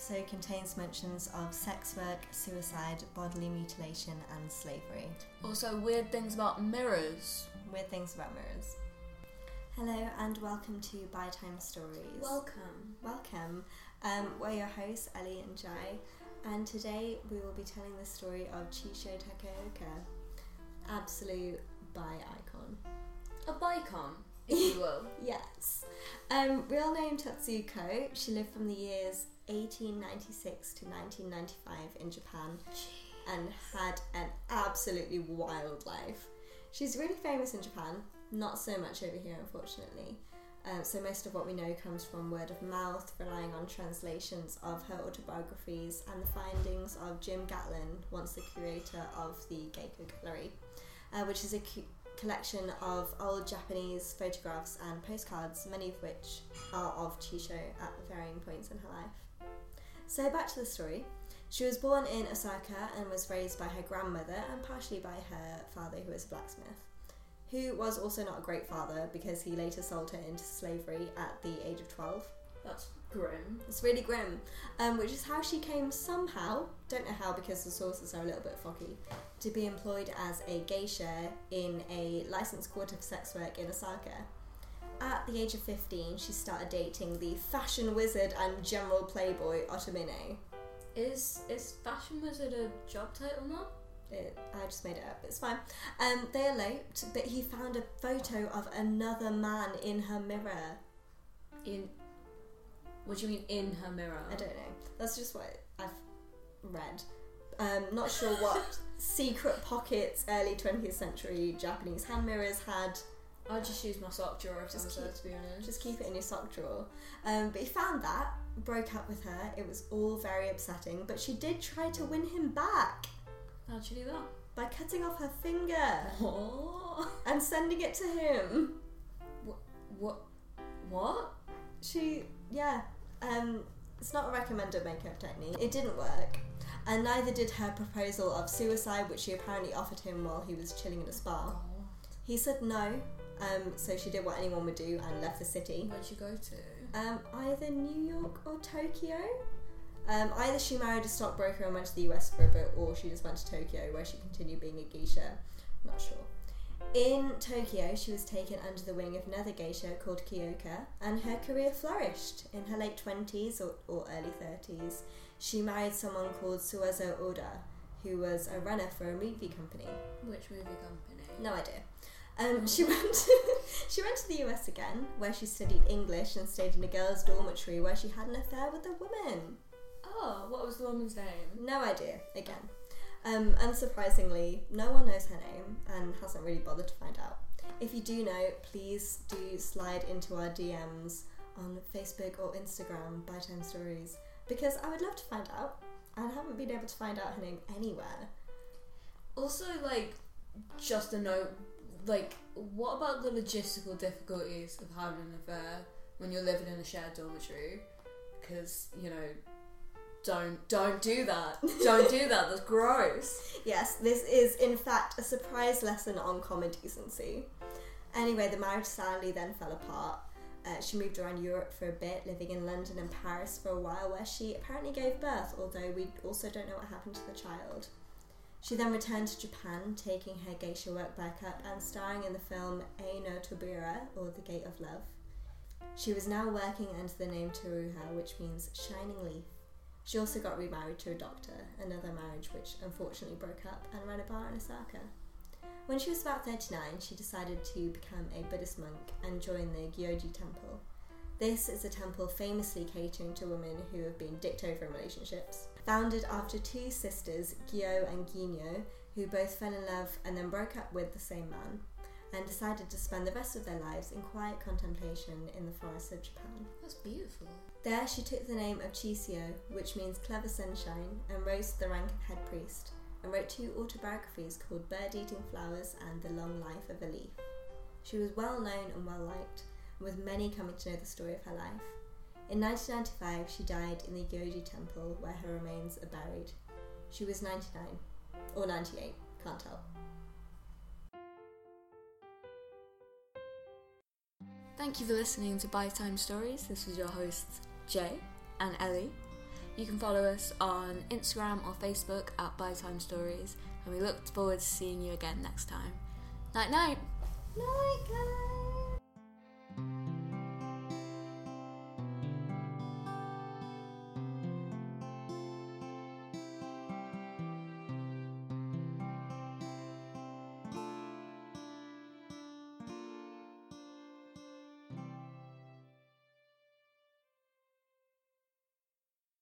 episode contains mentions of sex work, suicide, bodily mutilation, and slavery. Also, weird things about mirrors. Weird things about mirrors. Hello and welcome to Bi Time Stories. Welcome. Welcome. Um, we're your hosts, Ellie and Jai, and today we will be telling the story of Chisho Takaoka, absolute bi icon. A bicon, if you will. Yes. Um, real name Tatsuko. She lived from the years 1896 to 1995 in Japan and had an absolutely wild life. She's really famous in Japan, not so much over here, unfortunately. Um, so most of what we know comes from word of mouth, relying on translations of her autobiographies and the findings of Jim Gatlin, once the curator of the Geiko Gallery, uh, which is a cu- collection of old Japanese photographs and postcards, many of which are of Chisho at varying points in her life. So back to the story. She was born in Osaka and was raised by her grandmother and partially by her father, who was a blacksmith, who was also not a great father because he later sold her into slavery at the age of 12. That's grim. It's really grim, um, which is how she came somehow, don't know how because the sources are a little bit foggy, to be employed as a geisha in a licensed court of sex work in Osaka. At the age of 15, she started dating the fashion wizard and general playboy Otomine. Is is fashion wizard a job title now? It, I just made it up. It's fine. Um, they eloped, but he found a photo of another man in her mirror. In what do you mean in her mirror? I don't know. That's just what I've read. Um, not sure what secret pockets early 20th century Japanese hand mirrors had. I'd just use my sock drawer if I Just was there, keep- to be honest. Just keep it in your sock drawer. Um, but he found that, broke up with her. It was all very upsetting, but she did try to win him back How'd you do that? by cutting off her finger Oh. and sending it to him. What? What? She, yeah, um, it's not a recommended makeup technique. It didn't work. And neither did her proposal of suicide, which she apparently offered him while he was chilling in a spa. He said no, um, so she did what anyone would do and left the city. Where'd you go to? Um, either New York or Tokyo. Um, either she married a stockbroker and went to the US for a bit, or she just went to Tokyo where she continued being a geisha. Not sure. In Tokyo, she was taken under the wing of another geisha called Kyoka, and her career flourished. In her late 20s or, or early 30s, she married someone called Suezo Oda, who was a runner for a movie company. Which movie company? No idea. Um, she went to, she went to the US again, where she studied English and stayed in a girls' dormitory where she had an affair with a woman. Oh, what was the woman's name? No idea. Again, um, unsurprisingly, no one knows her name and hasn't really bothered to find out. If you do know, please do slide into our DMs on Facebook or Instagram bi Time Stories because I would love to find out. I haven't been able to find out her name anywhere. Also, like, just a note, like, what about the logistical difficulties of having an affair when you're living in a shared dormitory? Because, you know, don't don't do that. Don't do that. That's gross. Yes, this is in fact a surprise lesson on common decency. Anyway, the marriage sadly then fell apart. Uh, she moved around Europe for a bit, living in London and Paris for a while, where she apparently gave birth, although we also don't know what happened to the child. She then returned to Japan, taking her geisha work back up and starring in the film Ai no Tobira, or The Gate of Love. She was now working under the name Teruha, which means shining leaf. She also got remarried to a doctor, another marriage which unfortunately broke up, and ran a bar in Osaka. When she was about 39, she decided to become a Buddhist monk and join the Gyoji Temple. This is a temple famously catering to women who have been dicked over in relationships. Founded after two sisters, Gyo and Ginyo, who both fell in love and then broke up with the same man, and decided to spend the rest of their lives in quiet contemplation in the forests of Japan. That's beautiful. There she took the name of Chisho, which means clever sunshine, and rose to the rank of head priest, and wrote two autobiographies called Bird Eating Flowers and The Long Life of a Leaf. She was well known and well liked, with many coming to know the story of her life. In 1995, she died in the Gyoji Temple, where her remains are buried. She was 99, or 98, can't tell. Thank you for listening to Bi Time Stories. This was your hosts, Jay and Ellie. You can follow us on Instagram or Facebook at Bi Time Stories, and we look forward to seeing you again next time. Night night. Night.